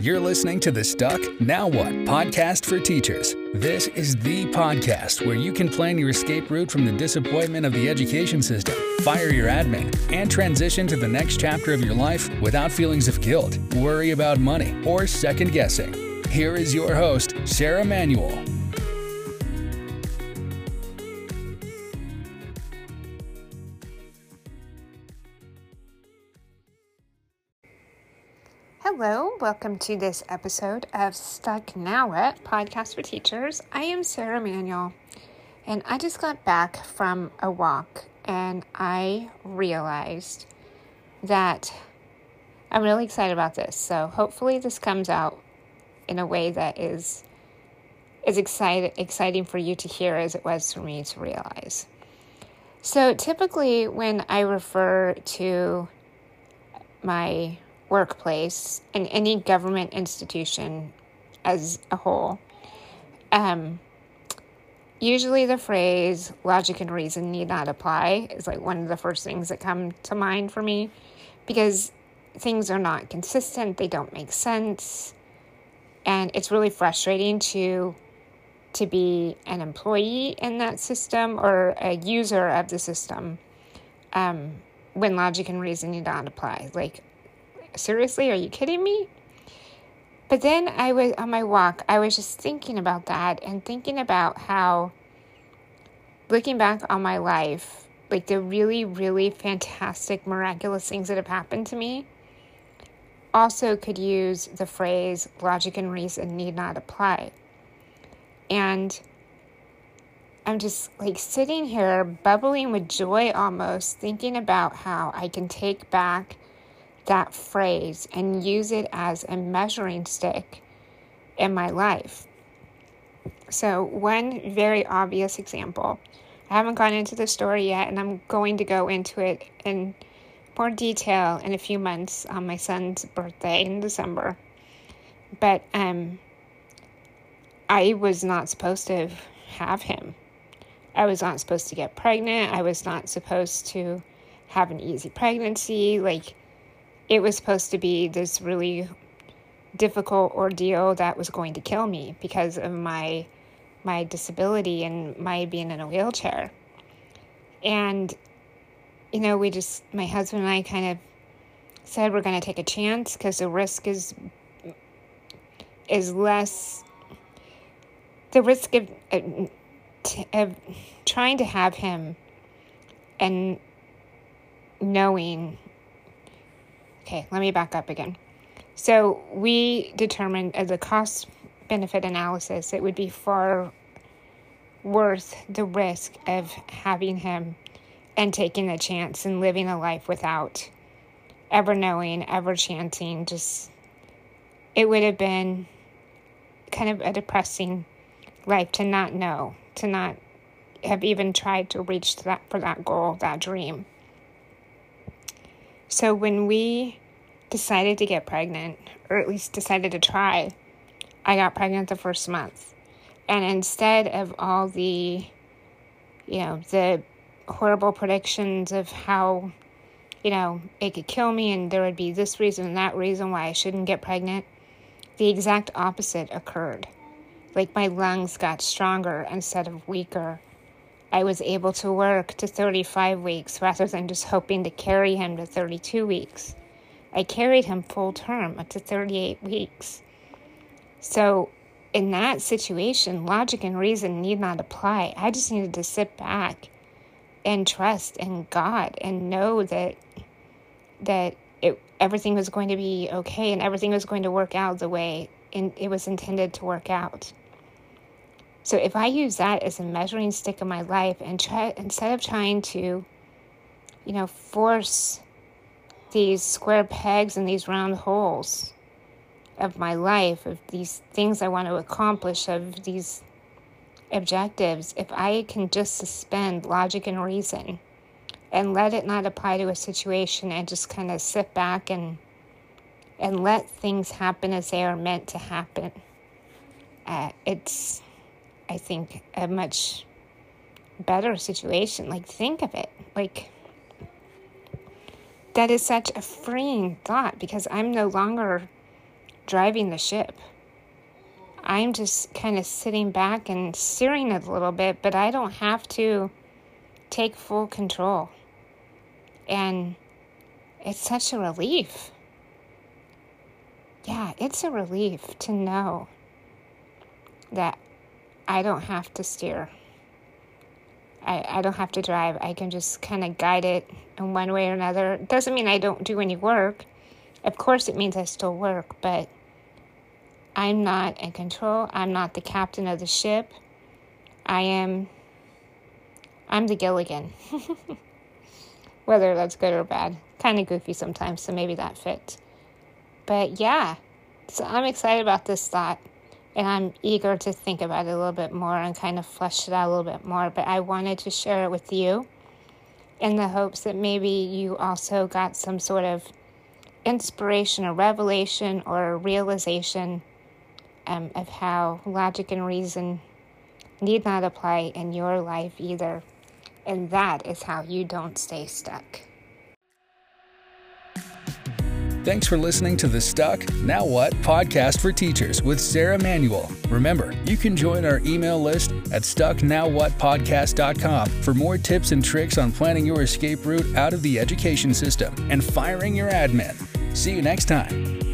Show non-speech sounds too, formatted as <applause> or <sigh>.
You're listening to the Stuck Now What podcast for teachers. This is the podcast where you can plan your escape route from the disappointment of the education system, fire your admin, and transition to the next chapter of your life without feelings of guilt, worry about money, or second guessing. Here is your host, Sarah Manuel. Hello, welcome to this episode of Stuck Now What podcast for teachers. I am Sarah Manuel, and I just got back from a walk and I realized that I'm really excited about this. So hopefully this comes out in a way that is as excited, exciting for you to hear as it was for me to realize. So typically when I refer to my workplace and any government institution as a whole. Um, usually the phrase logic and reason need not apply is like one of the first things that come to mind for me because things are not consistent, they don't make sense, and it's really frustrating to to be an employee in that system or a user of the system um, when logic and reason need not apply. Like seriously, are you kidding me? But then I was on my walk, I was just thinking about that and thinking about how, looking back on my life, like the really, really fantastic, miraculous things that have happened to me, also could use the phrase logic and reason need not apply. And I'm just like sitting here bubbling with joy almost, thinking about how I can take back that phrase and use it as a measuring stick in my life. So, one very obvious example I haven't gone into the story yet, and I'm going to go into it in more detail in a few months on my son's birthday in December. But um, I was not supposed to have him. I was not supposed to get pregnant. I was not supposed to have an easy pregnancy. Like, it was supposed to be this really difficult ordeal that was going to kill me because of my my disability and my being in a wheelchair. And you know, we just my husband and I kind of said we're going to take a chance because the risk is is less the risk of, of trying to have him and knowing Okay, let me back up again. So we determined as a cost benefit analysis, it would be far worth the risk of having him and taking the chance and living a life without ever knowing, ever chanting. Just, it would have been kind of a depressing life to not know, to not have even tried to reach that for that goal, that dream. So when we decided to get pregnant, or at least decided to try, I got pregnant the first month. And instead of all the, you know, the horrible predictions of how, you know, it could kill me and there would be this reason and that reason why I shouldn't get pregnant, the exact opposite occurred. Like my lungs got stronger instead of weaker. I was able to work to 35 weeks rather than just hoping to carry him to 32 weeks. I carried him full term up to 38 weeks. So, in that situation, logic and reason need not apply. I just needed to sit back and trust in God and know that that it, everything was going to be okay and everything was going to work out the way it was intended to work out. So if I use that as a measuring stick in my life and try instead of trying to, you know, force these square pegs and these round holes of my life, of these things I want to accomplish, of these objectives, if I can just suspend logic and reason and let it not apply to a situation and just kind of sit back and and let things happen as they are meant to happen, uh, it's I think, a much better situation. Like, think of it. Like, that is such a freeing thought because I'm no longer driving the ship. I'm just kind of sitting back and steering it a little bit, but I don't have to take full control. And it's such a relief. Yeah, it's a relief to know that I don't have to steer. I, I don't have to drive. I can just kind of guide it in one way or another. It doesn't mean I don't do any work. Of course, it means I still work, but I'm not in control. I'm not the captain of the ship. I am. I'm the Gilligan. <laughs> Whether that's good or bad. Kind of goofy sometimes, so maybe that fits. But yeah, so I'm excited about this thought and I'm eager to think about it a little bit more and kind of flesh it out a little bit more. But I wanted to share it with you in the hopes that maybe you also got some sort of inspiration or revelation or realization um, of how logic and reason need not apply in your life either. And that is how you don't stay stuck. Thanks for listening to the Stuck Now What podcast for teachers with Sarah Manuel. Remember, you can join our email list at stucknowwhatpodcast.com for more tips and tricks on planning your escape route out of the education system and firing your admin. See you next time.